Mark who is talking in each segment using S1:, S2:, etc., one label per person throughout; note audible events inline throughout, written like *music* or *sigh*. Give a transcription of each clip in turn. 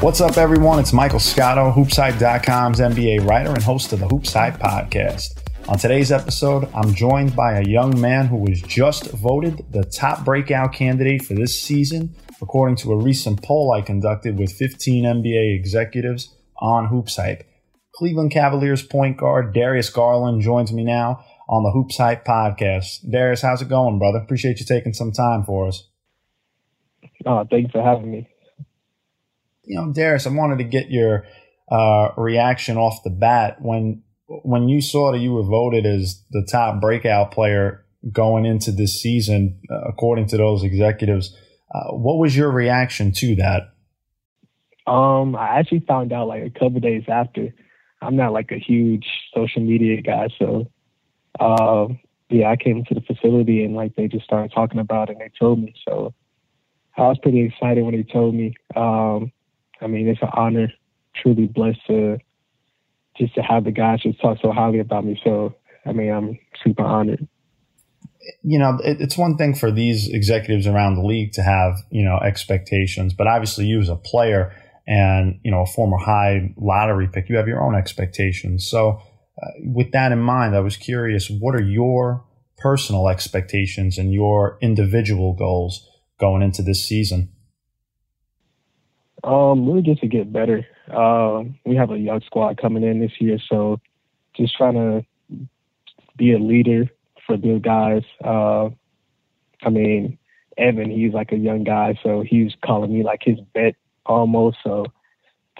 S1: What's up, everyone? It's Michael Scotto, HoopsHype.com's NBA writer and host of the Hoops Hype podcast. On today's episode, I'm joined by a young man who was just voted the top breakout candidate for this season, according to a recent poll I conducted with 15 NBA executives on Hoops Hype. Cleveland Cavaliers point guard Darius Garland joins me now on the Hoops podcast. Darius, how's it going, brother? Appreciate you taking some time for us.
S2: Oh, thanks for having me.
S1: You know, Darius, I wanted to get your uh, reaction off the bat when when you saw that you were voted as the top breakout player going into this season, uh, according to those executives. Uh, what was your reaction to that?
S2: Um, I actually found out like a couple days after. I'm not like a huge social media guy, so uh, yeah, I came to the facility and like they just started talking about it and they told me. So I was pretty excited when they told me. Um, I mean, it's an honor, truly blessed to just to have the guys just talk so highly about me. So I mean, I'm super honored.
S1: You know, it, it's one thing for these executives around the league to have you know expectations, but obviously you as a player and you know a former high lottery pick, you have your own expectations. So uh, with that in mind, I was curious, what are your personal expectations and your individual goals going into this season?
S2: Um, really just to get better. Uh, we have a young squad coming in this year, so just trying to be a leader for those guys. Uh, I mean, Evan, he's like a young guy, so he's calling me like his vet almost. So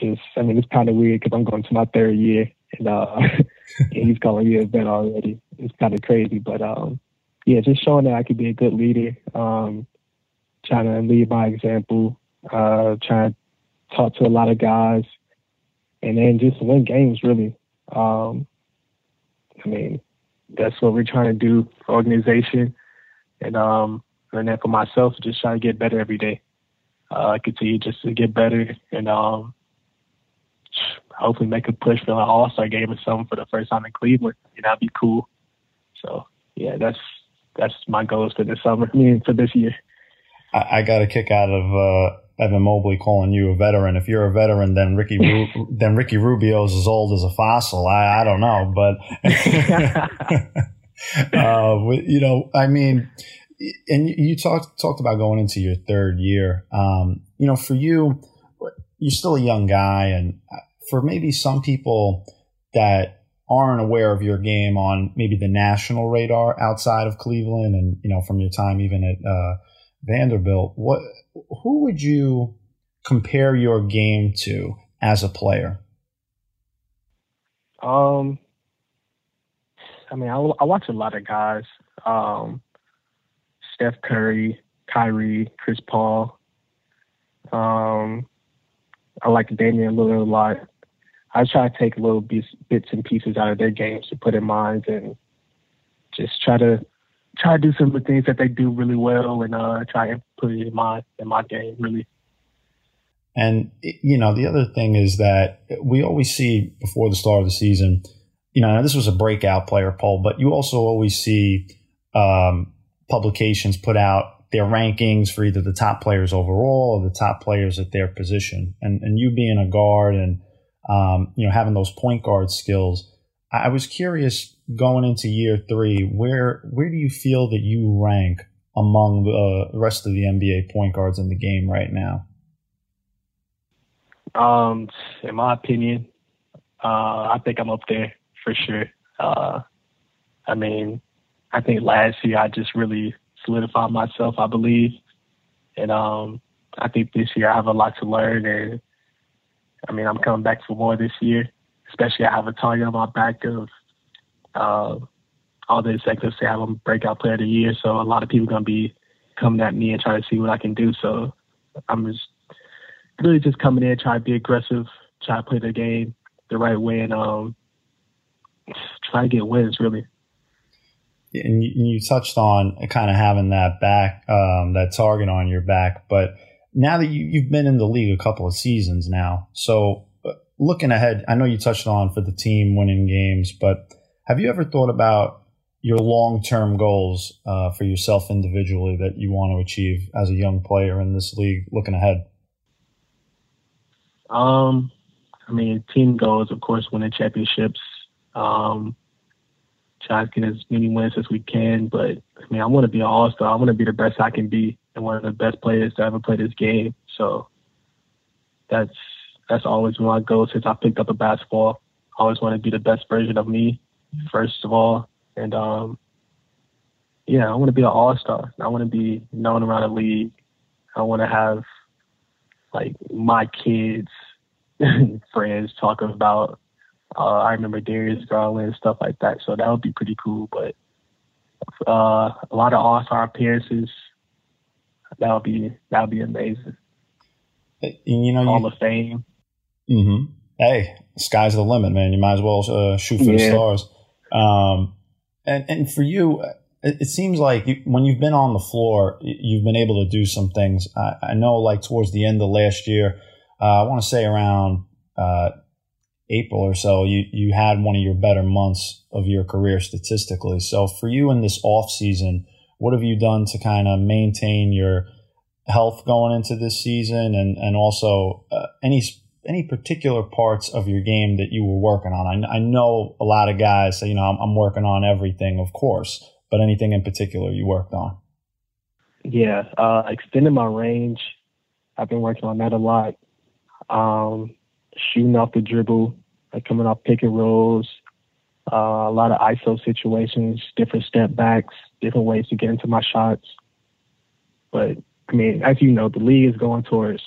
S2: just, I mean, it's kind of weird because I'm going to my third year, and, uh, *laughs* and he's calling me a vet already. It's kind of crazy, but um, yeah, just showing that I could be a good leader. Um, trying to lead by example. Uh, trying to talk to a lot of guys, and then just win games. Really, um, I mean, that's what we're trying to do for organization, and um, and then for myself, just try to get better every day. Uh, continue just to get better, and um, hopefully make a push for an All Star game or something for the first time in Cleveland. You know, that'd be cool. So yeah, that's that's my goals for this summer. I mean, for this year.
S1: I, I got a kick out of uh, Evan Mobley calling you a veteran. If you're a veteran, then Ricky Ru- *laughs* then Ricky Rubio's as old as a fossil. I, I don't know, but *laughs* *laughs* uh, you know, I mean, and you talked talked about going into your third year. Um, you know, for you, you're still a young guy, and for maybe some people that aren't aware of your game on maybe the national radar outside of Cleveland, and you know, from your time even at uh, Vanderbilt, what who would you compare your game to as a player?
S2: Um, I mean, I, I watch a lot of guys. Um, Steph Curry, Kyrie, Chris Paul. Um, I like Damian Lillard a lot. I try to take little bits, bits and pieces out of their games to put in mine and just try to try to do some of the things that they do really well and uh, try and put it in my in my game really.
S1: And you know, the other thing is that we always see before the start of the season, you know, this was a breakout player poll, but you also always see um, publications put out their rankings for either the top players overall or the top players at their position. And and you being a guard and um, you know having those point guard skills, I was curious going into year three, where where do you feel that you rank among the rest of the NBA point guards in the game right now?
S2: Um, in my opinion, uh, I think I'm up there for sure. Uh, I mean, I think last year I just really solidified myself, I believe, and um, I think this year I have a lot to learn, and I mean, I'm coming back for more this year. Especially, I have a target on my back of uh, all the executives say I'm breakout player of the year. So a lot of people gonna be coming at me and trying to see what I can do. So I'm just really just coming in, try to be aggressive, try to play the game the right way, and um, try to get wins. Really.
S1: And you, touched on kind of having that back, um, that target on your back, but now that you, you've been in the league a couple of seasons now, so uh, looking ahead, I know you touched on for the team winning games, but have you ever thought about your long term goals uh, for yourself individually that you want to achieve as a young player in this league looking ahead?
S2: Um, I mean, team goals, of course, winning championships. Um, try to get as many wins as we can. But I mean, I want to be an all star. I want to be the best I can be and one of the best players to ever play this game. So that's that's always my goal since I picked up a basketball. I always want to be the best version of me, first of all, and um, yeah, I want to be an all star. I want to be known around the league. I want to have like my kids *laughs* friends talk about. Uh, I remember Darius Garland and stuff like that. So that would be pretty cool. But uh, a lot of All Star appearances. That would be that would be amazing.
S1: You know,
S2: Hall you, of Fame.
S1: Mm-hmm. Hey, sky's the limit, man. You might as well uh, shoot for yeah. the stars. Um, and and for you, it, it seems like you, when you've been on the floor, you've been able to do some things. I, I know, like towards the end of last year, uh, I want to say around uh, April or so, you, you had one of your better months of your career statistically. So for you in this off season, what have you done to kind of maintain your health going into this season, and and also uh, any any particular parts of your game that you were working on? I, I know a lot of guys say, you know, I'm, I'm working on everything, of course, but anything in particular you worked on?
S2: Yeah, uh, extending my range. I've been working on that a lot um, shooting off the dribble, like coming off pick and rolls, uh, a lot of ISO situations, different step backs, different ways to get into my shots. But I mean, as you know, the league is going towards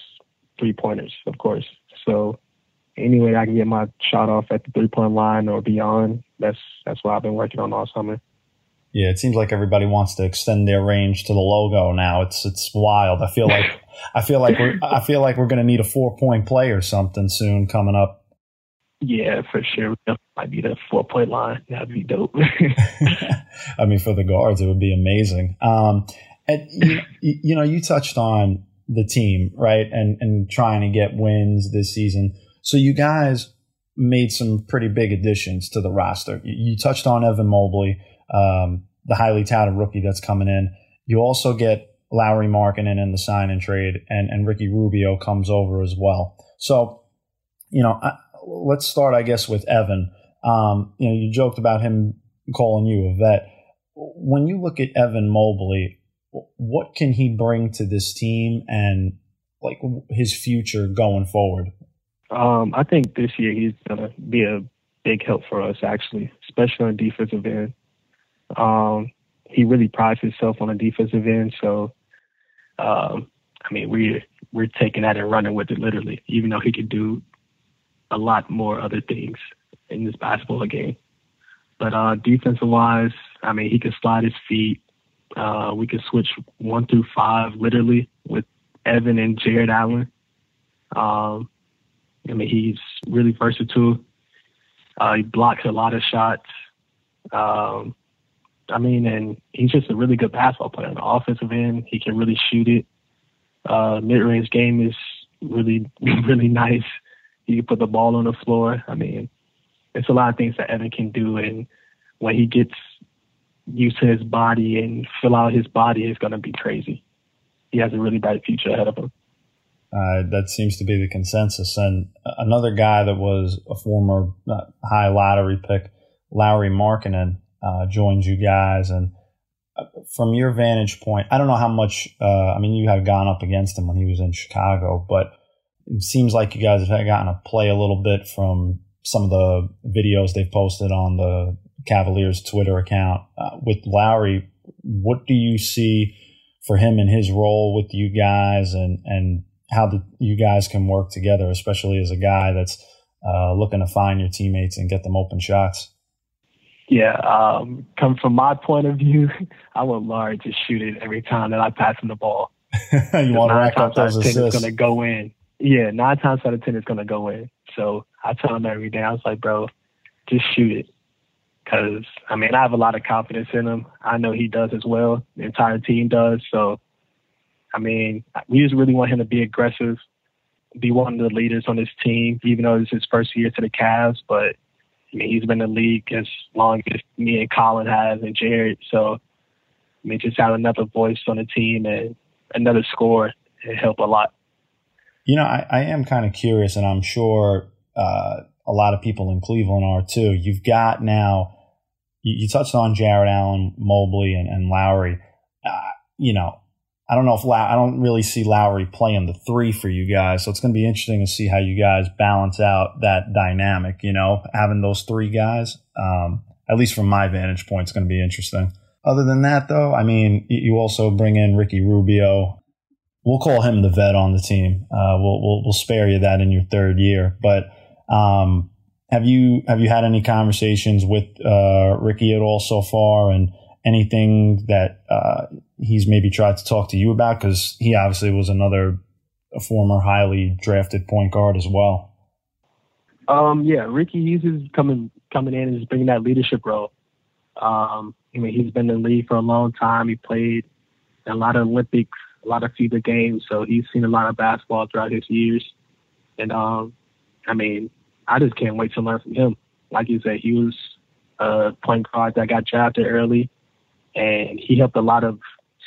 S2: three pointers, of course. So any way I can get my shot off at the three point line or beyond, that's that's what I've been working on all summer.
S1: Yeah, it seems like everybody wants to extend their range to the logo now. It's it's wild. I feel like I feel like we're I feel like we're going to need a four point play or something soon coming up.
S2: Yeah, for sure. Might be the four point line. That'd be dope. *laughs* *laughs*
S1: I mean, for the guards, it would be amazing. Um, and you, you know, you touched on the team, right, and and trying to get wins this season. So you guys made some pretty big additions to the roster. You, touched on Evan Mobley, um, the highly touted rookie that's coming in. You also get Lauri Markkanen in the sign and trade, and, and Ricky Rubio comes over as well. So, you know, I, let's start, I guess, with Evan. Um, you know, you joked about him calling you a vet. When you look at Evan Mobley, what can he bring to this team and like his future going forward?
S2: Um, I think this year he's gonna be a big help for us, actually, especially on defensive end. Um, he really prides himself on the defensive end, so um, I mean, we're we're taking that and running with it literally, even though he could do a lot more other things in this basketball game. But uh, defensive wise, I mean, he can slide his feet. Uh, we can switch one through five literally with Evan and Jarrett Allen. Um, I mean, he's really versatile. Uh, he blocks a lot of shots. Um, I mean, and he's just a really good basketball player. On the offensive end, he can really shoot it. Uh, mid-range game is really, *laughs* really nice. He can put the ball on the floor. I mean, it's a lot of things that Evan can do, and when he gets used to his body and fill out his body, is going to be crazy. He has a really bright future ahead of him.
S1: Uh, that seems to be the consensus. And another guy that was a former uh, high lottery pick, Lauri Markkanen, uh, joined you guys. And uh, from your vantage point, I don't know how much, uh, I mean, you had gone up against him when he was in Chicago, but it seems like you guys have gotten to play a little bit from some of the videos they've posted on the Cavaliers Twitter account. Uh, with Lauri, what do you see for him in his role with you guys and, and how the, you guys can work together, especially as a guy that's uh, looking to find your teammates and get them open shots?
S2: Yeah, um, come from my point of view, *laughs* I want Lauri to shoot it every time that I pass him the ball. *laughs*
S1: you want to rack up those assists.
S2: It's going to go in. Yeah, nine times out of ten, it's going to go in. So I tell him every day, I was like, bro, just shoot it. Because, I mean, I have a lot of confidence in him. I know he does as well. The entire team does. So, I mean, we just really want him to be aggressive, be one of the leaders on this team, even though it's his first year to the Cavs. But I mean, he's been in the league as long as me and Collin have and Jarrett. So, I mean, just have another voice on the team and another score it help a lot.
S1: You know, I, I am kind of curious, and I'm sure uh, a lot of people in Cleveland are too. You've got now, you, you touched on Jarrett Allen, Mobley, and, and Lauri. Uh, you know, I don't know if Low- I don't really see Lauri playing the three for you guys, so it's going to be interesting to see how you guys balance out that dynamic. You know, having those three guys, um, at least from my vantage point, it's going to be interesting. Other than that, though, I mean, you also bring in Ricky Rubio we'll call him the vet on the team. Uh, we'll, we'll, we'll spare you that in your third year. But um, have you have you had any conversations with uh, Ricky at all so far, and anything that uh, he's maybe tried to talk to you about? Because he obviously was another former highly drafted point guard as well.
S2: Um, yeah, Ricky, he's just coming coming in and just bringing that leadership role. Um, I mean, he's been in the league for a long time. He played a lot of Olympics a lot of FIBA games, so he's seen a lot of basketball throughout his years. And um, I mean, I just can't wait to learn from him. Like you said, he was a point guard that got drafted early, and he helped a lot of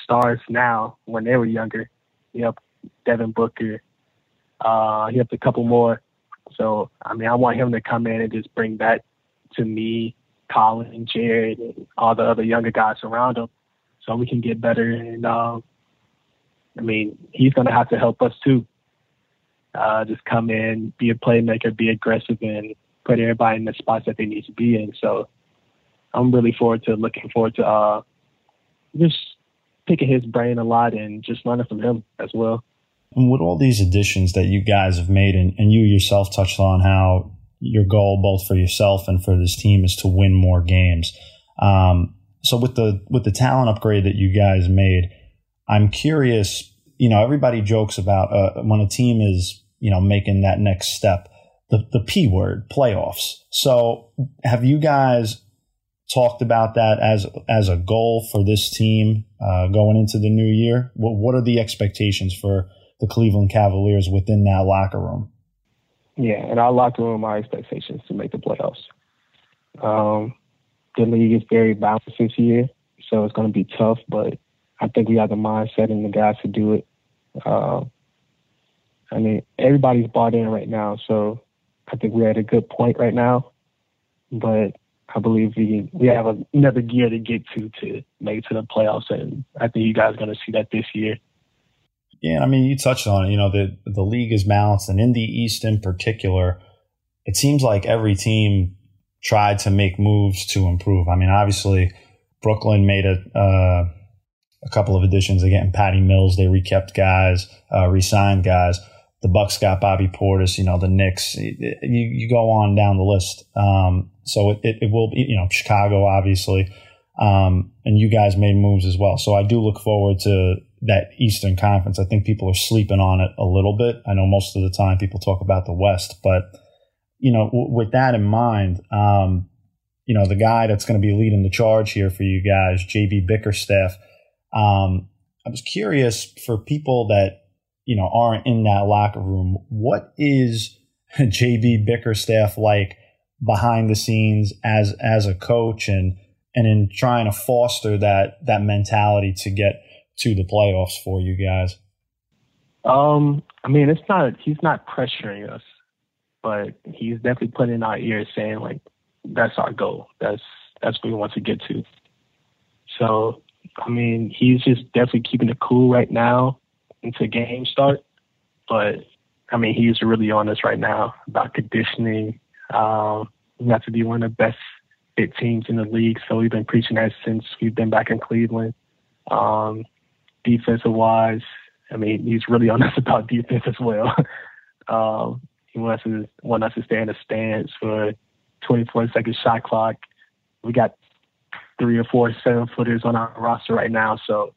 S2: stars now when they were younger. He helped Devin Booker. Uh, he helped a couple more. So I mean, I want him to come in and just bring that to me, Collin, Jarrett, and all the other younger guys around him, so we can get better and uh, I mean, he's going to have to help us too. Uh, just come in, be a playmaker, be aggressive, and put everybody in the spots that they need to be in. So I'm really forward to looking forward to uh, just picking his brain a lot and just learning from him as well.
S1: And with all these additions that you guys have made, and, and you yourself touched on how your goal, both for yourself and for this team, is to win more games. Um, so with the with the talent upgrade that you guys made, I'm curious. You know, everybody jokes about uh, when a team is you know making that next step, the the p word, playoffs. So, have you guys talked about that as as a goal for this team uh, going into the new year? What what are the expectations for the Cleveland Cavaliers within that locker room?
S2: Yeah, in our locker room, our expectations to make the playoffs. Um, the league is very balanced this year, so it's going to be tough, but I think we have the mindset and the guys to do it. Uh, I mean, everybody's bought in right now, so I think we're at a good point right now. But I believe we we have another gear to get to to make it to the playoffs, and I think you guys are going to see that this year.
S1: Yeah, I mean, you touched on it. You know, the the league is balanced, and in the East in particular, it seems like every team tried to make moves to improve. I mean, obviously, Brooklyn made a uh, a couple of additions. Getting Patty Mills. They rekept guys, uh, re-signed guys. The Bucks got Bobby Portis. You know the Knicks. You, you go on down the list. Um, so it, it, it, will be you know Chicago obviously, um, and you guys made moves as well. So I do look forward to that Eastern Conference. I think people are sleeping on it a little bit. I know most of the time people talk about the West, but you know w- with that in mind. Um, you know, the guy that's going to be leading the charge here for you guys, JB Bickerstaff, um, I was curious for people that you know aren't in that locker room. What is *laughs* JB Bickerstaff like behind the scenes as as a coach and and in trying to foster that that mentality to get to the playoffs for you guys?
S2: Um, I mean, it's not he's not pressuring us, but he's definitely putting in our ears saying like that's our goal. That's that's what we want to get to. So I mean, he's just definitely keeping it cool right now until game start. But I mean, he's really on us right now about conditioning. Um, we to be one of the best fit teams in the league. So we've been preaching that since we've been back in Cleveland. Um, defensive wise, I mean, he's really on *laughs* us about defense as well. *laughs* um, he wants to want us to stay in the stands for 24 second shot clock. We got three or four seven footers on our roster right now. So,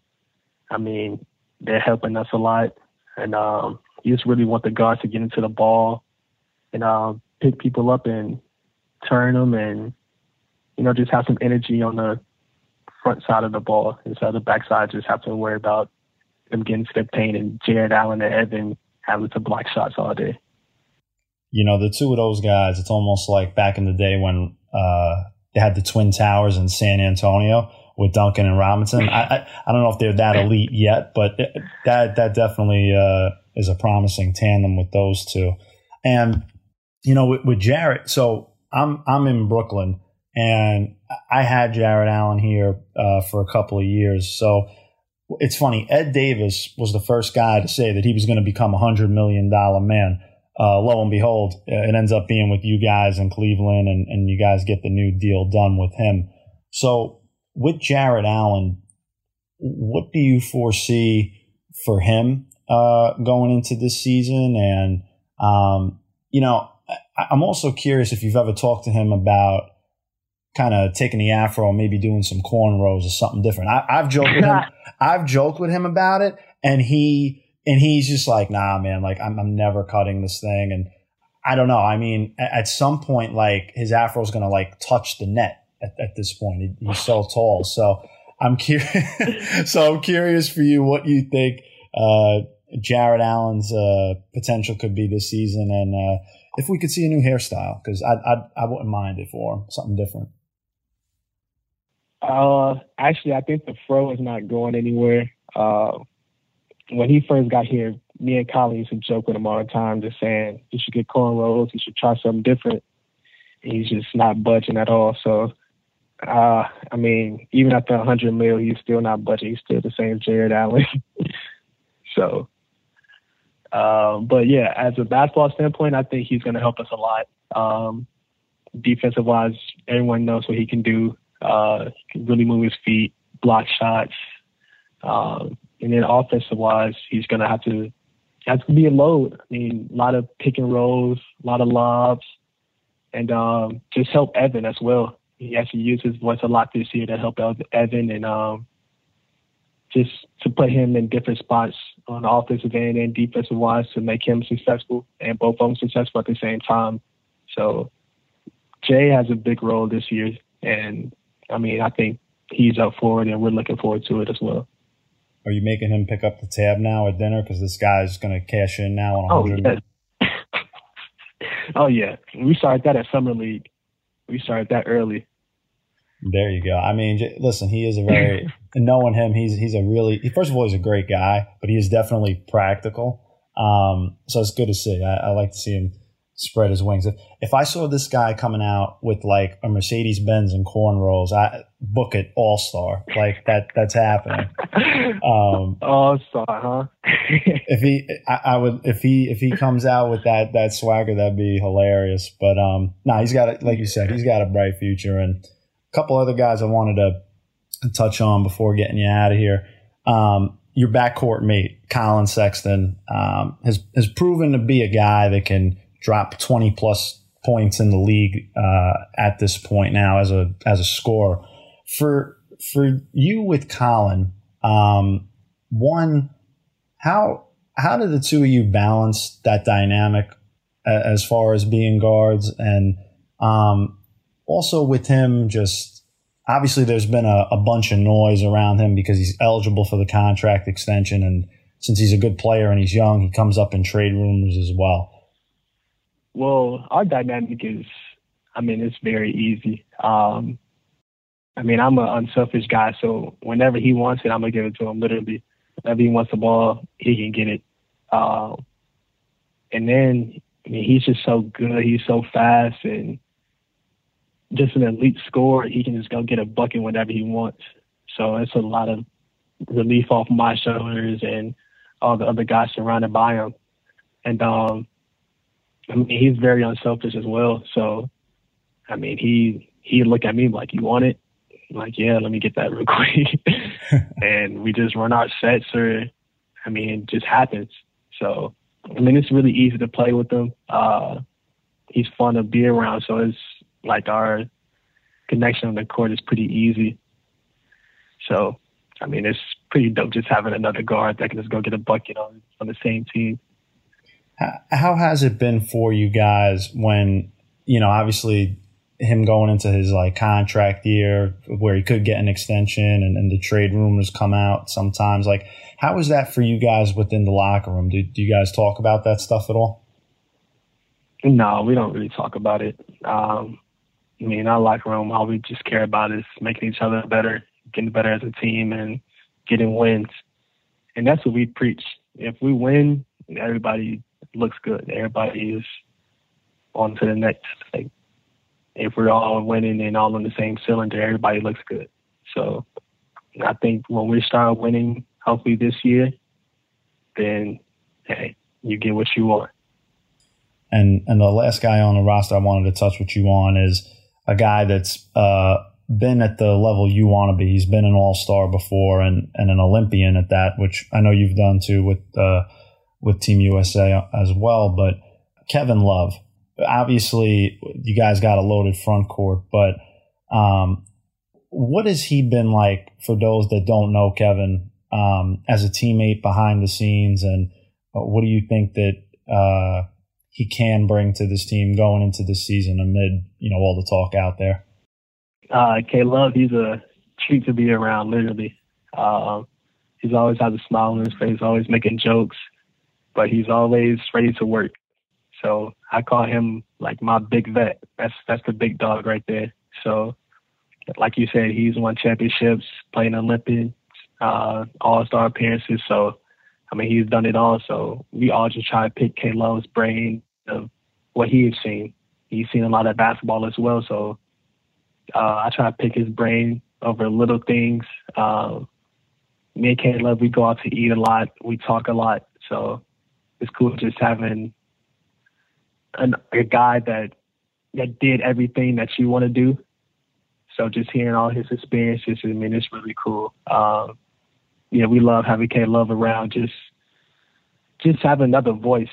S2: I mean, they're helping us a lot. And um, you just really want the guards to get into the ball and uh, pick people up and turn them and, you know, just have some energy on the front side of the ball. Instead of the backside, just have to worry about them getting to the paint and Jarrett Allen and Evan having to block shots all day.
S1: You know, the two of those guys, it's almost like back in the day when uh, they had the Twin Towers in San Antonio with Duncan and Robinson. I, I, I don't know if they're that elite yet, but that that definitely uh, is a promising tandem with those two. And you know, with, with Jarrett, so I'm I'm in Brooklyn, and I had Jarrett Allen here uh, for a couple of years. So it's funny. Ed Davis was the first guy to say that he was going to become a hundred million dollar man. Uh, lo and behold, it ends up being with you guys in Cleveland, and, and you guys get the new deal done with him. So with Jarrett Allen, what do you foresee for him uh, going into this season? And um, you know, I, I'm also curious if you've ever talked to him about kind of taking the afro and maybe doing some cornrows or something different. I, have joked with him. *laughs* I've joked with him about it, and he and he's just like, nah, man, like I'm, I'm never cutting this thing. And I don't know. I mean, at, at some point, like his afro is gonna like touch the net at, at this point. He, he's so tall. So I'm curious. *laughs* so I'm curious for you what you think uh, Jarrett Allen's uh, potential could be this season, and uh, if we could see a new hairstyle, because I, I I wouldn't mind it for him, something different.
S2: Uh, actually, I think the fro is not going anywhere. Uh, when he first got here, me and Collin used to joke with him all the time, just saying he should get cornrows, he should try something different. He's just not budging at all. So, uh, I mean, even after 100 mil, he's still not budging. He's still the same Jarrett Allen. *laughs* so, um, but yeah, as a basketball standpoint, I think he's going to help us a lot. Um, defensive wise, everyone knows what he can do. Uh, he can really move his feet, block shots. Um, and then offensive wise, he's going to have to have to be a load. I mean, a lot of pick and rolls, a lot of lobs, and um, just help Evan as well. He actually used his voice a lot this year to help Evan and um, just to put him in different spots on the offensive end and defensive wise to make him successful and both of them successful at the same time. So Jay has a big role this year, and I mean, I think he's up for it, and we're looking forward to it as well.
S1: Are you making him pick up the tab now at dinner because this guy's going to cash in now on
S2: oh, yeah. *laughs* oh yeah, we started that at summer league. We started that early.
S1: There you go. I mean, listen, he is a very *laughs* knowing him. He's he's a really first of all he's a great guy, but he is definitely practical. Um, so it's good to see. I, I like to see him spread his wings. If, if I saw this guy coming out with like a Mercedes Benz and cornrows, I book it all star. Like that, that's happening.
S2: Um, all star, huh? *laughs*
S1: if he, I, I, would, if he, if he comes out with that, that swagger, that'd be hilarious. But, um, no, nah, he's got, it. like you said, he's got a bright future and couple other guys I wanted to touch on before getting you out of here. Um, your backcourt mate, Collin Sexton, um, has, has proven to be a guy that can, drop 20 plus points in the league uh, at this point now as a as a scorer. For for you with Collin, um, one, how how do the two of you balance that dynamic as far as being guards and um, also with him just obviously there's been a, a bunch of noise around him because he's eligible for the contract extension and since he's a good player and he's young he comes up in trade rumors as well
S2: well, our dynamic is, I mean, it's very easy. Um, I mean, I'm an unselfish guy, so whenever he wants it, I'm gonna give it to him. Literally, whenever he wants the ball, he can get it. Uh, and then, I mean, he's just so good. He's so fast and just an elite scorer. He can just go get a bucket whenever he wants. So it's a lot of relief off my shoulders and all the other guys surrounded by him. And um, I mean, he's very unselfish as well. So, I mean, he he look at me like, "You want it?" I'm like, yeah, let me get that real *laughs* quick. *laughs* and we just run our sets, or I mean, it just happens. So, I mean, it's really easy to play with him. Uh, he's fun to be around, so it's like our connection on the court is pretty easy. So, I mean, it's pretty dope just having another guard that can just go get a bucket on on the same team.
S1: How has it been for you guys when, you know, obviously him going into his like contract year where he could get an extension and, and the trade rumors come out sometimes? Like, how is that for you guys within the locker room? Do, do you guys talk about that stuff at all?
S2: No, we don't really talk about it. Um, I mean, our locker room, all we just care about is making each other better, getting better as a team, and getting wins. And that's what we preach. If we win, everybody looks good. Everybody is on to the next. Like if we're all winning and all on the same cylinder, everybody looks good. So I think when we start winning, hopefully this year, then hey, you get what you want.
S1: And and the last guy on the roster I wanted to touch with you on is a guy that's uh, been at the level you want to be. He's been an all star before and, and an Olympian at that, which I know you've done too with uh, with Team USA as well. But Kevin Love, obviously, you guys got a loaded front court, but um, what has he been like for those that don't know Kevin um, as a teammate behind the scenes, and uh, what do you think that uh, he can bring to this team going into this season amid you know all the talk out there?
S2: Uh, K Love, he's a treat to be around, literally. Uh, he's always has a smile on his face, always making jokes, but he's always ready to work. So I call him like my big vet. That's that's the big dog right there. So like you said, he's won championships, playing Olympics, uh, All Star appearances. So, I mean, he's done it all. So we all just try to pick K Love's brain of what he's seen. He's seen a lot of basketball as well. So uh, I try to pick his brain over little things. Uh, me and K Love, we go out to eat a lot. We talk a lot. So it's cool just having an, a guy that that did everything that you want to do so just hearing all his experiences, I mean, it's really cool. Um, yeah, we love having K Love around. Just just having another voice.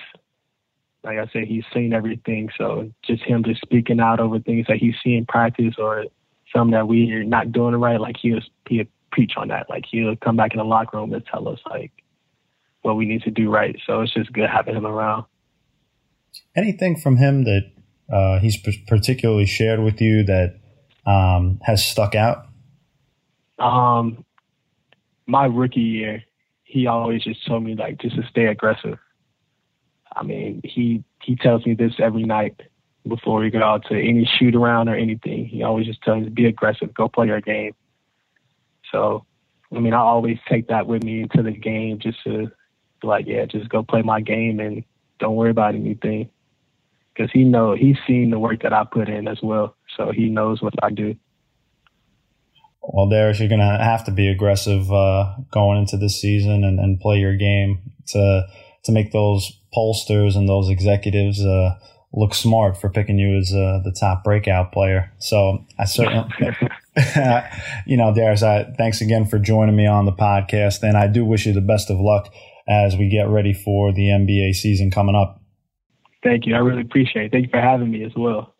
S2: Like I said, he's seen everything. So just him just speaking out over things that he's seen practice or something that we're not doing right, like he'll he'll preach on that. Like he'll come back in the locker room and tell us like what we need to do right. So it's just good having him around.
S1: Anything from him that uh, he's particularly shared with you that um, has stuck out?
S2: Um, my rookie year, he always just told me like just to stay aggressive. I mean, he he tells me this every night before we go out to any shoot around or anything. He always just tells me be aggressive, go play your game. So, I mean, I always take that with me into the game just to like, yeah, just go play my game and don't worry about anything. Because he know he's seen the work that I put in as well so he knows what I do.
S1: Well, Darius, you're going to have to be aggressive uh, going into this season and, and, play your game to to make those pollsters and those executives uh, look smart for picking you as uh, the top breakout player. So I certainly, *laughs* you know, Darius, I, thanks again for joining me on the podcast, and I do wish you the best of luck as we get ready for the NBA season coming up.
S2: Thank you. I really appreciate it. Thank you for having me as well.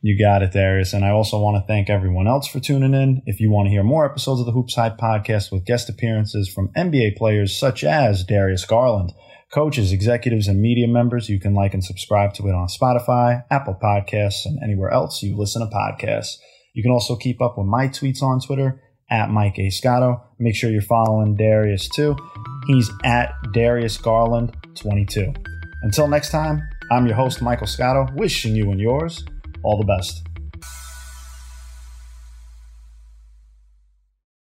S1: You got it, Darius. And I also want to thank everyone else for tuning in. If you want to hear more episodes of the Hoops Hype podcast with guest appearances from NBA players such as Darius Garland, coaches, executives, and media members, you can like and subscribe to it on Spotify, Apple Podcasts, and anywhere else you listen to podcasts. You can also keep up with my tweets on Twitter at Mike A. Make sure you're following Darius too. He's at Darius Garland 22. Until next time, I'm your host, Michael Scotto, wishing you and yours all the best.